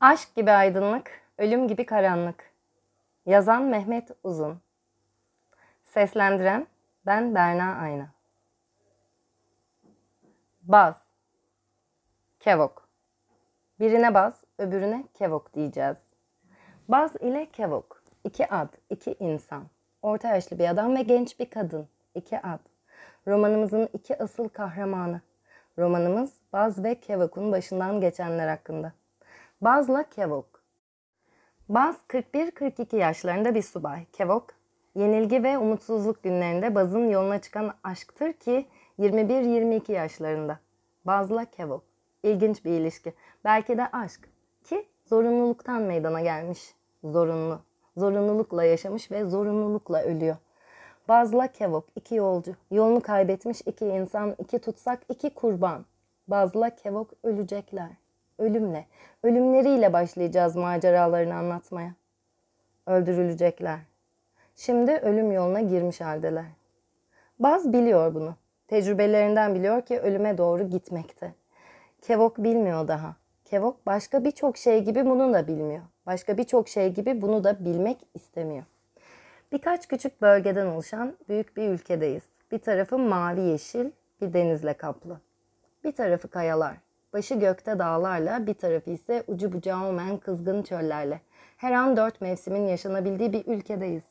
Aşk gibi aydınlık, ölüm gibi karanlık. Yazan Mehmet Uzun. Seslendiren ben Berna Ayna. Baz. Kevok. Birine baz, öbürüne kevok diyeceğiz. Baz ile kevok. İki ad, iki insan. Orta yaşlı bir adam ve genç bir kadın. İki ad. Romanımızın iki asıl kahramanı. Romanımız Baz ve Kevok'un başından geçenler hakkında. Baz'la Kevok. Baz 41-42 yaşlarında bir subay. Kevok, yenilgi ve umutsuzluk günlerinde Baz'ın yoluna çıkan aşktır ki 21-22 yaşlarında. Baz'la Kevok. İlginç bir ilişki. Belki de aşk. Ki zorunluluktan meydana gelmiş. Zorunlu. Zorunlulukla yaşamış ve zorunlulukla ölüyor. Baz'la Kevok iki yolcu. Yolunu kaybetmiş iki insan, iki tutsak, iki kurban. Baz'la Kevok ölecekler. Ölümle, ölümleriyle başlayacağız maceralarını anlatmaya. Öldürülecekler. Şimdi ölüm yoluna girmiş haldeler. Baz biliyor bunu. Tecrübelerinden biliyor ki ölüme doğru gitmekte. Kevok bilmiyor daha. Kevok başka birçok şey gibi bunu da bilmiyor. Başka birçok şey gibi bunu da bilmek istemiyor. Birkaç küçük bölgeden oluşan büyük bir ülkedeyiz. Bir tarafı mavi yeşil, bir denizle kaplı. Bir tarafı kayalar, başı gökte dağlarla, bir tarafı ise ucu bucağı olmayan kızgın çöllerle. Her an dört mevsimin yaşanabildiği bir ülkedeyiz.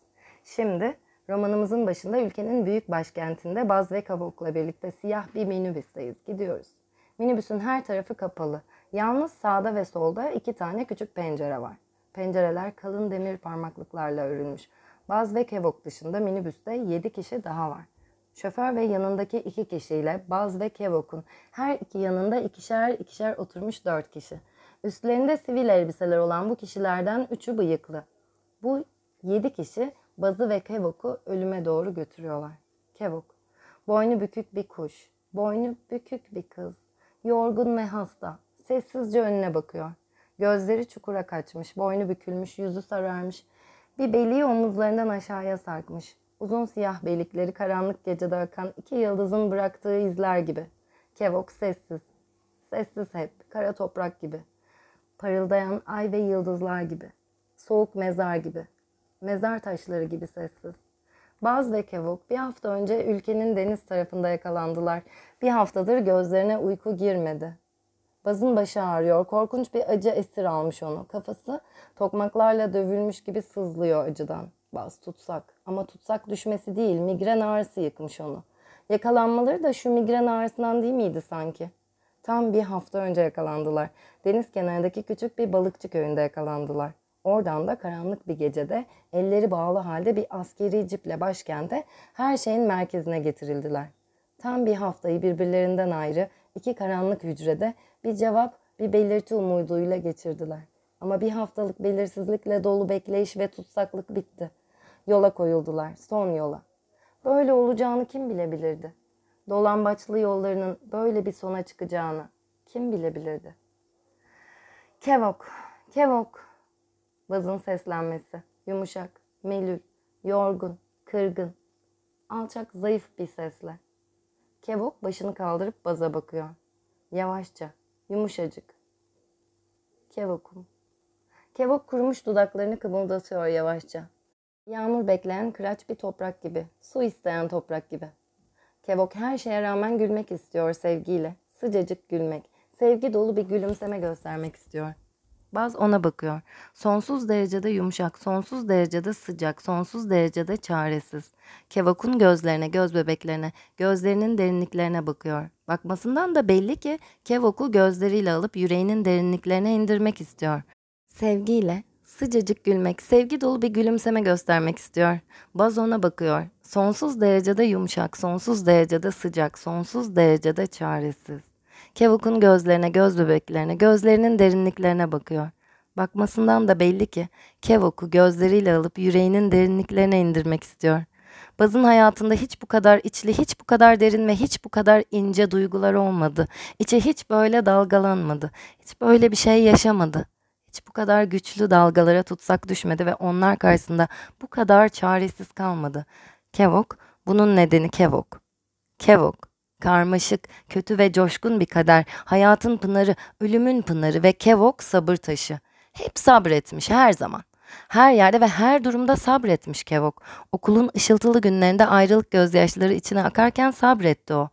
Şimdi romanımızın başında ülkenin büyük başkentinde Baz ve Kavuk'la birlikte siyah bir minibüsteyiz. Gidiyoruz. Minibüsün her tarafı kapalı. Yalnız sağda ve solda iki tane küçük pencere var. Pencereler kalın demir parmaklıklarla örülmüş. Baz ve Kevok dışında minibüste 7 kişi daha var. Şoför ve yanındaki iki kişiyle Baz ve Kevok'un her iki yanında ikişer ikişer oturmuş dört kişi. Üstlerinde sivil elbiseler olan bu kişilerden üçü bıyıklı. Bu yedi kişi Baz'ı ve Kevok'u ölüme doğru götürüyorlar. Kevok, boynu bükük bir kuş, boynu bükük bir kız, yorgun ve hasta, sessizce önüne bakıyor. Gözleri çukura kaçmış, boynu bükülmüş, yüzü sararmış. Bir beliği omuzlarından aşağıya sarkmış. Uzun siyah belikleri karanlık gecede akan iki yıldızın bıraktığı izler gibi. Kevok sessiz. Sessiz hep, kara toprak gibi. Parıldayan ay ve yıldızlar gibi. Soğuk mezar gibi. Mezar taşları gibi sessiz. Baz ve Kevok bir hafta önce ülkenin deniz tarafında yakalandılar. Bir haftadır gözlerine uyku girmedi. Baz'ın başı ağrıyor. Korkunç bir acı esir almış onu. Kafası tokmaklarla dövülmüş gibi sızlıyor acıdan. Baz tutsak. Ama tutsak düşmesi değil, migren ağrısı yıkmış onu. Yakalanmaları da şu migren ağrısından değil miydi sanki? Tam bir hafta önce yakalandılar. Deniz kenarındaki küçük bir balıkçı köyünde yakalandılar. Oradan da karanlık bir gecede elleri bağlı halde bir askeri ciple başkente her şeyin merkezine getirildiler. Tam bir haftayı birbirlerinden ayrı iki karanlık hücrede bir cevap, bir belirti umuduyla geçirdiler. Ama bir haftalık belirsizlikle dolu bekleyiş ve tutsaklık bitti. Yola koyuldular, son yola. Böyle olacağını kim bilebilirdi? Dolambaçlı yollarının böyle bir sona çıkacağını kim bilebilirdi? Kevok, Kevok. Bazın seslenmesi. Yumuşak, melül, yorgun, kırgın. Alçak, zayıf bir sesle. Kevok başını kaldırıp baza bakıyor. Yavaşça, yumuşacık. Kevok'um. Kevok kurumuş dudaklarını kımıldatıyor yavaşça. Yağmur bekleyen kıraç bir toprak gibi, su isteyen toprak gibi. Kevok her şeye rağmen gülmek istiyor sevgiyle. Sıcacık gülmek, sevgi dolu bir gülümseme göstermek istiyor. Baz ona bakıyor. Sonsuz derecede yumuşak, sonsuz derecede sıcak, sonsuz derecede çaresiz. Kevok'un gözlerine, göz bebeklerine, gözlerinin derinliklerine bakıyor. Bakmasından da belli ki Kevok'u gözleriyle alıp yüreğinin derinliklerine indirmek istiyor. Sevgiyle, sıcacık gülmek, sevgi dolu bir gülümseme göstermek istiyor. Baz ona bakıyor. Sonsuz derecede yumuşak, sonsuz derecede sıcak, sonsuz derecede çaresiz. Kevok'un gözlerine, göz bebeklerine, gözlerinin derinliklerine bakıyor. Bakmasından da belli ki Kevok'u gözleriyle alıp yüreğinin derinliklerine indirmek istiyor. Baz'ın hayatında hiç bu kadar içli, hiç bu kadar derin ve hiç bu kadar ince duygular olmadı. İçi hiç böyle dalgalanmadı. Hiç böyle bir şey yaşamadı. Hiç bu kadar güçlü dalgalara tutsak düşmedi ve onlar karşısında bu kadar çaresiz kalmadı. Kevok, bunun nedeni Kevok. Kevok, karmaşık, kötü ve coşkun bir kader, hayatın pınarı, ölümün pınarı ve Kevok sabır taşı. Hep sabretmiş her zaman. Her yerde ve her durumda sabretmiş Kevok. Okulun ışıltılı günlerinde ayrılık gözyaşları içine akarken sabretti o.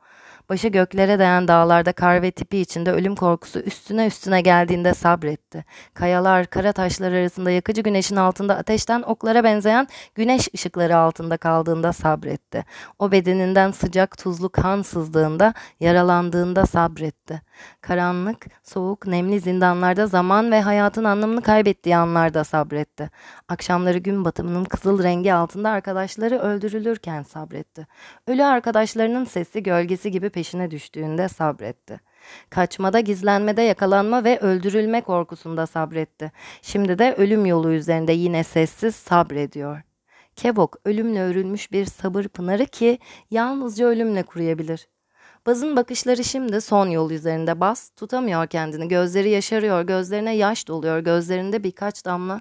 Başı göklere değen dağlarda kar ve tipi içinde ölüm korkusu üstüne üstüne geldiğinde sabretti. Kayalar, kara taşlar arasında yakıcı güneşin altında ateşten oklara benzeyen güneş ışıkları altında kaldığında sabretti. O bedeninden sıcak tuzlu kan sızdığında, yaralandığında sabretti. Karanlık, soğuk, nemli zindanlarda zaman ve hayatın anlamını kaybettiği anlarda sabretti. Akşamları gün batımının kızıl rengi altında arkadaşları öldürülürken sabretti. Ölü arkadaşlarının sesi gölgesi gibi peşine düştüğünde sabretti. Kaçmada, gizlenmede, yakalanma ve öldürülme korkusunda sabretti. Şimdi de ölüm yolu üzerinde yine sessiz sabrediyor. Kebok ölümle örülmüş bir sabır pınarı ki yalnızca ölümle kuruyabilir. Bazın bakışları şimdi son yol üzerinde bas, tutamıyor kendini. Gözleri yaşarıyor, gözlerine yaş doluyor, gözlerinde birkaç damla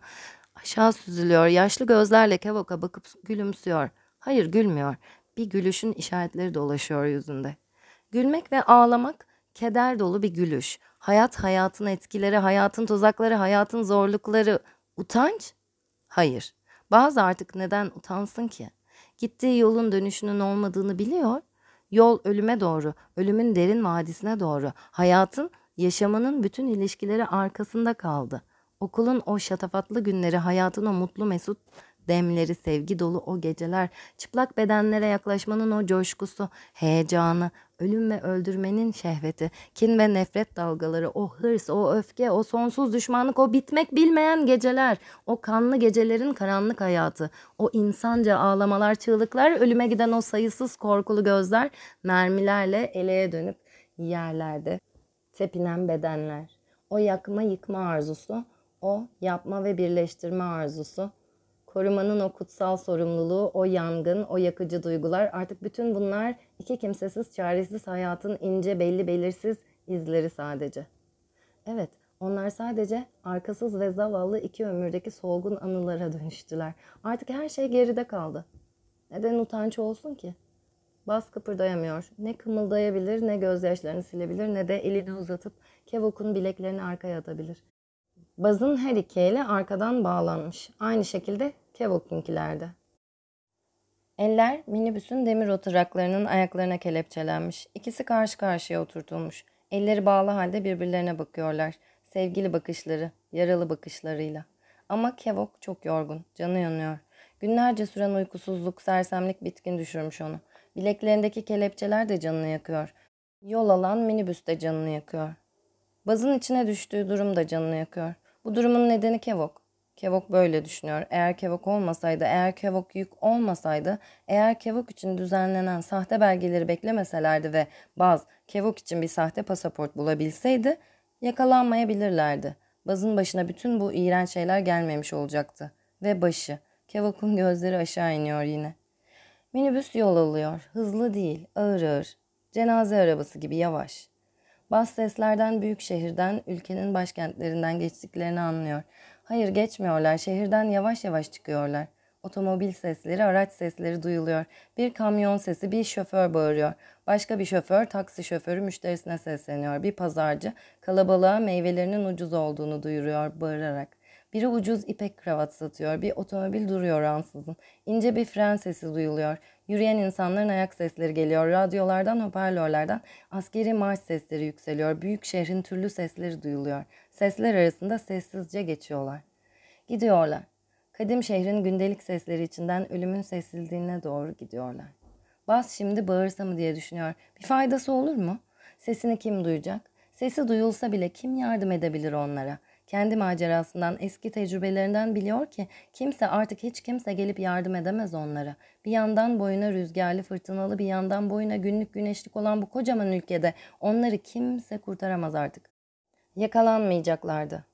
aşağı süzülüyor. Yaşlı gözlerle Kevok'a bakıp gülümsüyor. Hayır gülmüyor. Bir gülüşün işaretleri dolaşıyor yüzünde. Gülmek ve ağlamak keder dolu bir gülüş. Hayat, hayatın etkileri, hayatın tuzakları, hayatın zorlukları. Utanç? Hayır. Bazı artık neden utansın ki? Gittiği yolun dönüşünün olmadığını biliyor. Yol ölüme doğru, ölümün derin vadisine doğru. Hayatın, yaşamının bütün ilişkileri arkasında kaldı. Okulun o şatafatlı günleri, hayatın o mutlu mesut demleri, sevgi dolu o geceler, çıplak bedenlere yaklaşmanın o coşkusu, heyecanı, ölüm ve öldürmenin şehveti, kin ve nefret dalgaları, o hırs, o öfke, o sonsuz düşmanlık, o bitmek bilmeyen geceler, o kanlı gecelerin karanlık hayatı, o insanca ağlamalar, çığlıklar, ölüme giden o sayısız korkulu gözler, mermilerle eleğe dönüp yerlerde tepinen bedenler, o yakma yıkma arzusu, o yapma ve birleştirme arzusu, korumanın o kutsal sorumluluğu, o yangın, o yakıcı duygular artık bütün bunlar iki kimsesiz, çaresiz hayatın ince, belli, belirsiz izleri sadece. Evet, onlar sadece arkasız ve zavallı iki ömürdeki solgun anılara dönüştüler. Artık her şey geride kaldı. Neden utanç olsun ki? Bas kıpırdayamıyor. Ne kımıldayabilir, ne gözyaşlarını silebilir, ne de elini uzatıp Kevok'un bileklerini arkaya atabilir. Bazın her iki eli arkadan bağlanmış. Aynı şekilde Kevok'unkilerde. Eller minibüsün demir oturaklarının ayaklarına kelepçelenmiş. İkisi karşı karşıya oturtulmuş. Elleri bağlı halde birbirlerine bakıyorlar. Sevgili bakışları, yaralı bakışlarıyla. Ama Kevok çok yorgun, canı yanıyor. Günlerce süren uykusuzluk, sersemlik bitkin düşürmüş onu. Bileklerindeki kelepçeler de canını yakıyor. Yol alan minibüs de canını yakıyor. Bazın içine düştüğü durum da canını yakıyor. Bu durumun nedeni Kevok. Kevok böyle düşünüyor. Eğer Kevok olmasaydı, eğer Kevok yük olmasaydı, eğer Kevok için düzenlenen sahte belgeleri beklemeselerdi ve Baz Kevok için bir sahte pasaport bulabilseydi yakalanmayabilirlerdi. Baz'ın başına bütün bu iğrenç şeyler gelmemiş olacaktı. Ve başı. Kevok'un gözleri aşağı iniyor yine. Minibüs yol alıyor. Hızlı değil, ağır ağır. Cenaze arabası gibi yavaş. Bas seslerden büyük şehirden, ülkenin başkentlerinden geçtiklerini anlıyor. Hayır geçmiyorlar, şehirden yavaş yavaş çıkıyorlar. Otomobil sesleri, araç sesleri duyuluyor. Bir kamyon sesi, bir şoför bağırıyor. Başka bir şoför, taksi şoförü müşterisine sesleniyor. Bir pazarcı kalabalığa meyvelerinin ucuz olduğunu duyuruyor bağırarak. Biri ucuz ipek kravat satıyor. Bir otomobil duruyor ansızın. İnce bir fren sesi duyuluyor. Yürüyen insanların ayak sesleri geliyor. Radyolardan, hoparlörlerden askeri marş sesleri yükseliyor. Büyük şehrin türlü sesleri duyuluyor. Sesler arasında sessizce geçiyorlar. Gidiyorlar. Kadim şehrin gündelik sesleri içinden ölümün sessizliğine doğru gidiyorlar. Bas şimdi bağırsa mı diye düşünüyor. Bir faydası olur mu? Sesini kim duyacak? Sesi duyulsa bile kim yardım edebilir onlara? Kendi macerasından, eski tecrübelerinden biliyor ki kimse artık hiç kimse gelip yardım edemez onlara. Bir yandan boyuna rüzgarlı, fırtınalı, bir yandan boyuna günlük güneşlik olan bu kocaman ülkede onları kimse kurtaramaz artık. Yakalanmayacaklardı.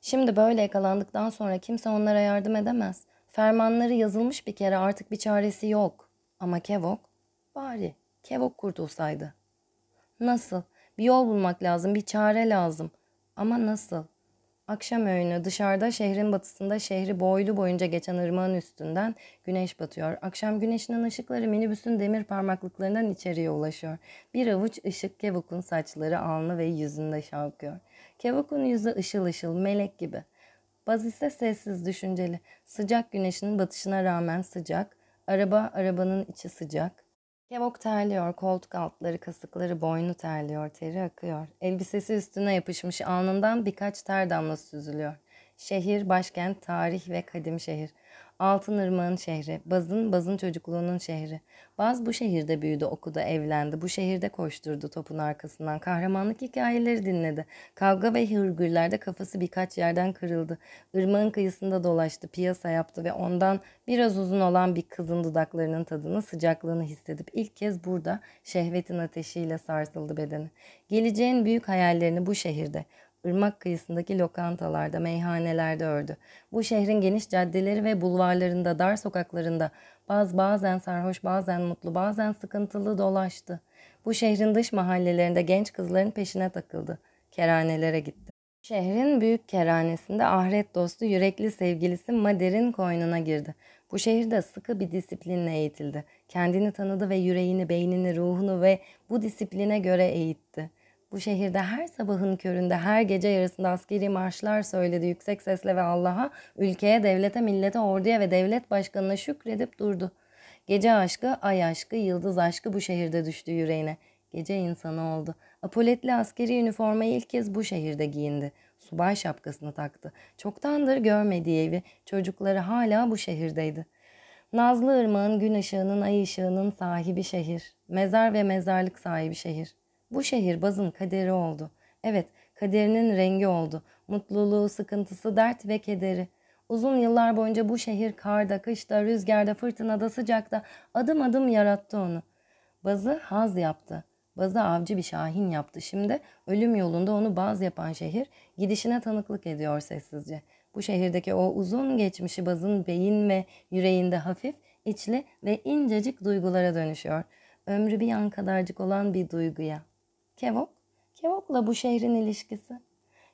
Şimdi böyle yakalandıktan sonra kimse onlara yardım edemez. Fermanları yazılmış bir kere artık bir çaresi yok. Ama Kevok, bari Kevok kurtulsaydı. Nasıl? Bir yol bulmak lazım, bir çare lazım. Ama nasıl? Akşam öğünü dışarıda şehrin batısında şehri boylu boyunca geçen ırmağın üstünden güneş batıyor. Akşam güneşinin ışıkları minibüsün demir parmaklıklarından içeriye ulaşıyor. Bir avuç ışık Kevok'un saçları, alnı ve yüzünde şalkıyor. Kevok'un yüzü ışıl ışıl, melek gibi. Baz ise sessiz, düşünceli. Sıcak güneşin batışına rağmen sıcak. Araba, arabanın içi sıcak. Kevok terliyor, koltuk altları, kasıkları, boynu terliyor, teri akıyor. Elbisesi üstüne yapışmış, alnından birkaç ter damlası süzülüyor. Şehir, başkent, tarih ve kadim şehir. Altın Irmağın şehri, Baz'ın, Baz'ın çocukluğunun şehri. Baz bu şehirde büyüdü, okudu, evlendi. Bu şehirde koşturdu topun arkasından. Kahramanlık hikayeleri dinledi. Kavga ve hırgürlerde kafası birkaç yerden kırıldı. Irmağın kıyısında dolaştı, piyasa yaptı ve ondan biraz uzun olan bir kızın dudaklarının tadını, sıcaklığını hissedip ilk kez burada şehvetin ateşiyle sarsıldı bedeni. Geleceğin büyük hayallerini bu şehirde, ırmak kıyısındaki lokantalarda, meyhanelerde ördü. Bu şehrin geniş caddeleri ve bulvarlarında, dar sokaklarında baz bazen sarhoş, bazen mutlu, bazen sıkıntılı dolaştı. Bu şehrin dış mahallelerinde genç kızların peşine takıldı. Kerhanelere gitti. Şehrin büyük kerhanesinde ahiret dostu yürekli sevgilisi Mader'in koynuna girdi. Bu şehirde sıkı bir disiplinle eğitildi. Kendini tanıdı ve yüreğini, beynini, ruhunu ve bu disipline göre eğitti. Bu şehirde her sabahın köründe, her gece yarısında askeri marşlar söyledi yüksek sesle ve Allah'a, ülkeye, devlete, millete, orduya ve devlet başkanına şükredip durdu. Gece aşkı, ay aşkı, yıldız aşkı bu şehirde düştü yüreğine. Gece insanı oldu. Apoletli askeri üniformayı ilk kez bu şehirde giyindi. Subay şapkasını taktı. Çoktandır görmediği evi, çocukları hala bu şehirdeydi. Nazlı ırmağın, gün ışığının, ay ışığının sahibi şehir. Mezar ve mezarlık sahibi şehir. Bu şehir bazın kaderi oldu. Evet, kaderinin rengi oldu. Mutluluğu, sıkıntısı, dert ve kederi. Uzun yıllar boyunca bu şehir karda, kışta, rüzgarda, fırtınada, sıcakta adım adım yarattı onu. Bazı haz yaptı. Bazı avcı bir şahin yaptı. Şimdi ölüm yolunda onu baz yapan şehir gidişine tanıklık ediyor sessizce. Bu şehirdeki o uzun geçmişi bazın beyin ve yüreğinde hafif, içli ve incecik duygulara dönüşüyor. Ömrü bir yan kadarcık olan bir duyguya. Kevok, Kevok'la bu şehrin ilişkisi.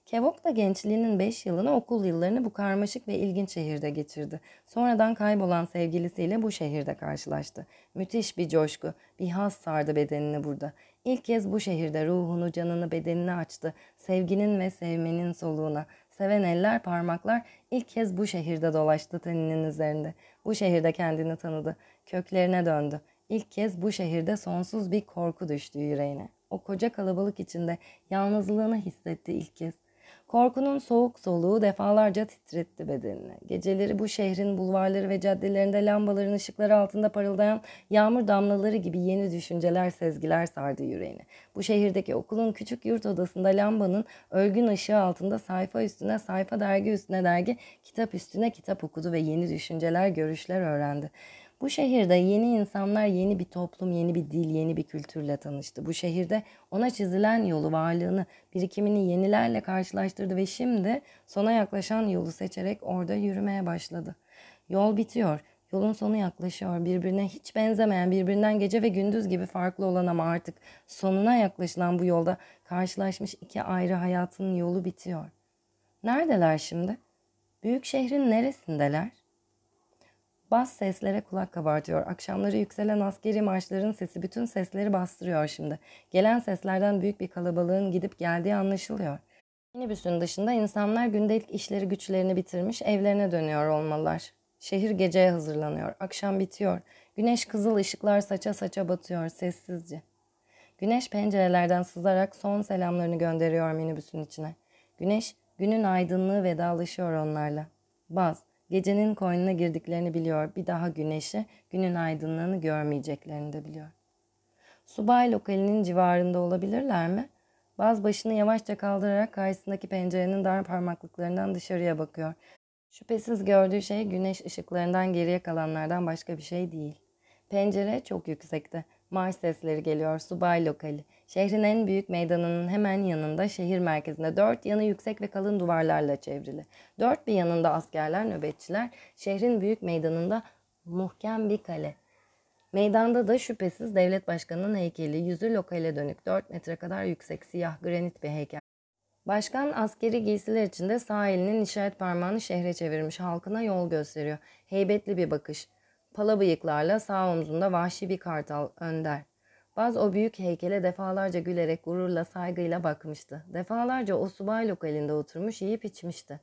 Kevok da gençliğinin 5 yılını okul yıllarını bu karmaşık ve ilginç şehirde geçirdi. Sonradan kaybolan sevgilisiyle bu şehirde karşılaştı. Müthiş bir coşku, bir haz sardı bedenini burada. İlk kez bu şehirde ruhunu, canını, bedenini açtı. Sevginin ve sevmenin soluğuna. Seven eller, parmaklar ilk kez bu şehirde dolaştı teninin üzerinde. Bu şehirde kendini tanıdı. Köklerine döndü. İlk kez bu şehirde sonsuz bir korku düştü yüreğine. O koca kalabalık içinde yalnızlığını hissetti ilk kez. Korkunun soğuk soluğu defalarca titretti bedenini. Geceleri bu şehrin bulvarları ve caddelerinde lambaların ışıkları altında parıldayan yağmur damlaları gibi yeni düşünceler, sezgiler sardı yüreğini. Bu şehirdeki okulun küçük yurt odasında lambanın ölgün ışığı altında sayfa üstüne sayfa, dergi üstüne dergi, kitap üstüne kitap okudu ve yeni düşünceler, görüşler öğrendi. Bu şehirde yeni insanlar, yeni bir toplum, yeni bir dil, yeni bir kültürle tanıştı. Bu şehirde ona çizilen yolu, varlığını, birikimini yenilerle karşılaştırdı ve şimdi sona yaklaşan yolu seçerek orada yürümeye başladı. Yol bitiyor. Yolun sonu yaklaşıyor. Birbirine hiç benzemeyen, birbirinden gece ve gündüz gibi farklı olan ama artık sonuna yaklaşılan bu yolda karşılaşmış iki ayrı hayatın yolu bitiyor. Neredeler şimdi? Büyük şehrin neresindeler? Bas seslere kulak kabartıyor. Akşamları yükselen askeri marşların sesi bütün sesleri bastırıyor şimdi. Gelen seslerden büyük bir kalabalığın gidip geldiği anlaşılıyor. Minibüsün dışında insanlar gündelik işleri güçlerini bitirmiş evlerine dönüyor olmalılar. Şehir geceye hazırlanıyor. Akşam bitiyor. Güneş kızıl ışıklar saça saça batıyor sessizce. Güneş pencerelerden sızarak son selamlarını gönderiyor minibüsün içine. Güneş günün aydınlığı vedalaşıyor onlarla. Baz, Gecenin koynuna girdiklerini biliyor. Bir daha güneşi, günün aydınlığını görmeyeceklerini de biliyor. Subay lokalinin civarında olabilirler mi? Baz başını yavaşça kaldırarak karşısındaki pencerenin dar parmaklıklarından dışarıya bakıyor. Şüphesiz gördüğü şey güneş ışıklarından geriye kalanlardan başka bir şey değil. Pencere çok yüksekte. Marş sesleri geliyor. Subay lokali. Şehrin en büyük meydanının hemen yanında şehir merkezinde dört yanı yüksek ve kalın duvarlarla çevrili. Dört bir yanında askerler, nöbetçiler. Şehrin büyük meydanında muhkem bir kale. Meydanda da şüphesiz devlet başkanının heykeli, yüzü lokale dönük 4 metre kadar yüksek siyah granit bir heykel. Başkan askeri giysiler içinde sağ elinin işaret parmağını şehre çevirmiş halkına yol gösteriyor. Heybetli bir bakış. Pala bıyıklarla sağ omzunda vahşi bir kartal önder. Baz o büyük heykele defalarca gülerek gururla saygıyla bakmıştı. Defalarca o subay lokalinde oturmuş yiyip içmişti.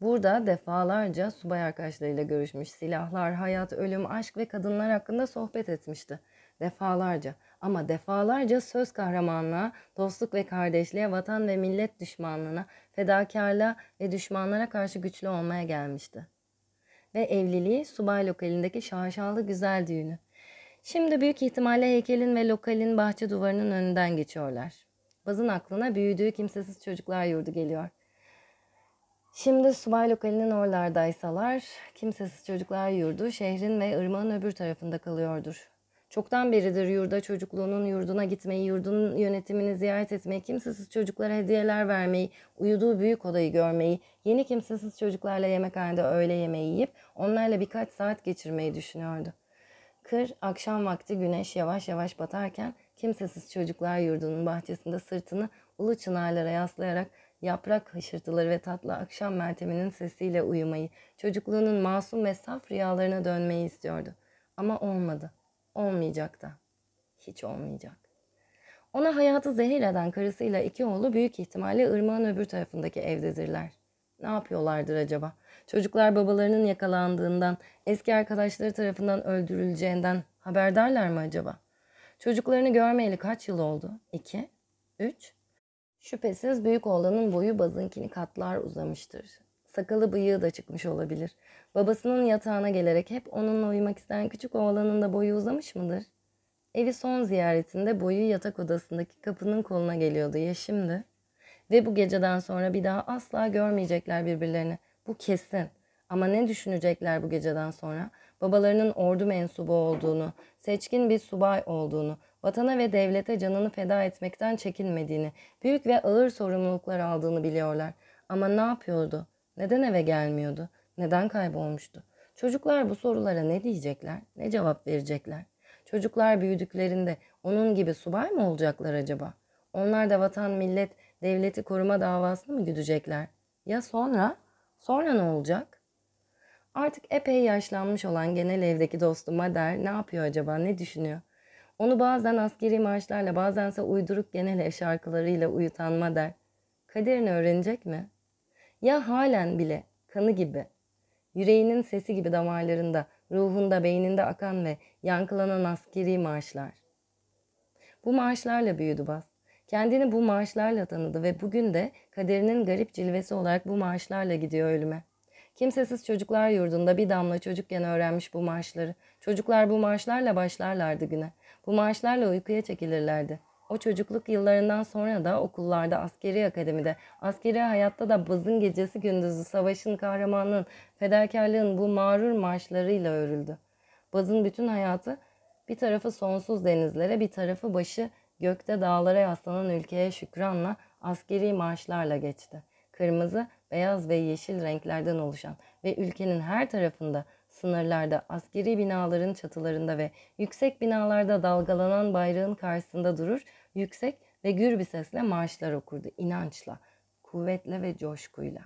Burada defalarca subay arkadaşlarıyla görüşmüş. Silahlar, hayat, ölüm, aşk ve kadınlar hakkında sohbet etmişti. Defalarca ama defalarca söz kahramanlığa, dostluk ve kardeşliğe, vatan ve millet düşmanlığına, fedakarlığa ve düşmanlara karşı güçlü olmaya gelmişti. Ve evliliği subay lokalindeki şaşalı güzel düğünü. Şimdi büyük ihtimalle heykelin ve lokalin bahçe duvarının önünden geçiyorlar. Bazın aklına büyüdüğü kimsesiz çocuklar yurdu geliyor. Şimdi subay lokalinin oralardaysalar, kimsesiz çocuklar yurdu şehrin ve ırmağın öbür tarafında kalıyordur. Çoktan beridir yurda çocukluğunun yurduna gitmeyi, yurdun yönetimini ziyaret etmeyi, kimsesiz çocuklara hediyeler vermeyi, uyuduğu büyük odayı görmeyi, yeni kimsesiz çocuklarla yemekhanede öğle yemeği yiyip onlarla birkaç saat geçirmeyi düşünüyordu. Kır akşam vakti güneş yavaş yavaş batarken kimsesiz çocuklar yurdunun bahçesinde sırtını ulu çınarlara yaslayarak yaprak hışırtıları ve tatlı akşam merteminin sesiyle uyumayı, çocukluğunun masum ve saf rüyalarına dönmeyi istiyordu. Ama olmadı. Olmayacak da. Hiç olmayacak. Ona hayatı zehir eden karısıyla iki oğlu büyük ihtimalle ırmağın öbür tarafındaki evdedirler. Ne yapıyorlardır acaba? Çocuklar babalarının yakalandığından, eski arkadaşları tarafından öldürüleceğinden haberdarlar mı acaba? Çocuklarını görmeyeli kaç yıl oldu? İki? Üç? Şüphesiz büyük oğlanın boyu bazınkini katlar uzamıştır. Sakalı bıyığı da çıkmış olabilir. Babasının yatağına gelerek hep onunla uyumak isteyen küçük oğlanın da boyu uzamış mıdır? Evi son ziyaretinde boyu yatak odasındaki kapının koluna geliyordu ya şimdi? Ve bu geceden sonra bir daha asla görmeyecekler birbirlerini. Bu kesin. Ama ne düşünecekler bu geceden sonra? Babalarının ordu mensubu olduğunu, seçkin bir subay olduğunu, vatana ve devlete canını feda etmekten çekinmediğini, büyük ve ağır sorumluluklar aldığını biliyorlar. Ama ne yapıyordu? Neden eve gelmiyordu? Neden kaybolmuştu? Çocuklar bu sorulara ne diyecekler? Ne cevap verecekler? Çocuklar büyüdüklerinde onun gibi subay mı olacaklar acaba? Onlar da vatan, millet, devleti koruma davasını mı güdecekler? Ya sonra? Sonra ne olacak? Artık epey yaşlanmış olan genel evdeki dostu Mader ne yapıyor acaba, ne düşünüyor? Onu bazen askeri marşlarla bazense uyduruk genel ev şarkılarıyla uyutan Mader, kaderini öğrenecek mi? Ya halen bile kanı gibi, yüreğinin sesi gibi damarlarında, ruhunda, beyninde akan ve yankılanan askeri marşlar. Bu marşlarla büyüdü Bas. Kendini bu marşlarla tanıdı ve bugün de kaderinin garip cilvesi olarak bu marşlarla gidiyor ölüme. Kimsesiz çocuklar yurdunda bir damla çocukken öğrenmiş bu marşları. Çocuklar bu marşlarla başlarlardı güne. Bu marşlarla uykuya çekilirlerdi. O çocukluk yıllarından sonra da okullarda, askeri akademide, askeri hayatta da bazın gecesi gündüzü savaşın, kahramanlığın, fedakarlığın bu mağrur marşlarıyla örüldü. Bazın bütün hayatı bir tarafı sonsuz denizlere, bir tarafı başı gökte dağlara yaslanan ülkeye şükranla askeri marşlarla geçti. Kırmızı, beyaz ve yeşil renklerden oluşan ve ülkenin her tarafında sınırlarda, askeri binaların çatılarında ve yüksek binalarda dalgalanan bayrağın karşısında durur, yüksek ve gür bir sesle marşlar okurdu, inançla, kuvvetle ve coşkuyla.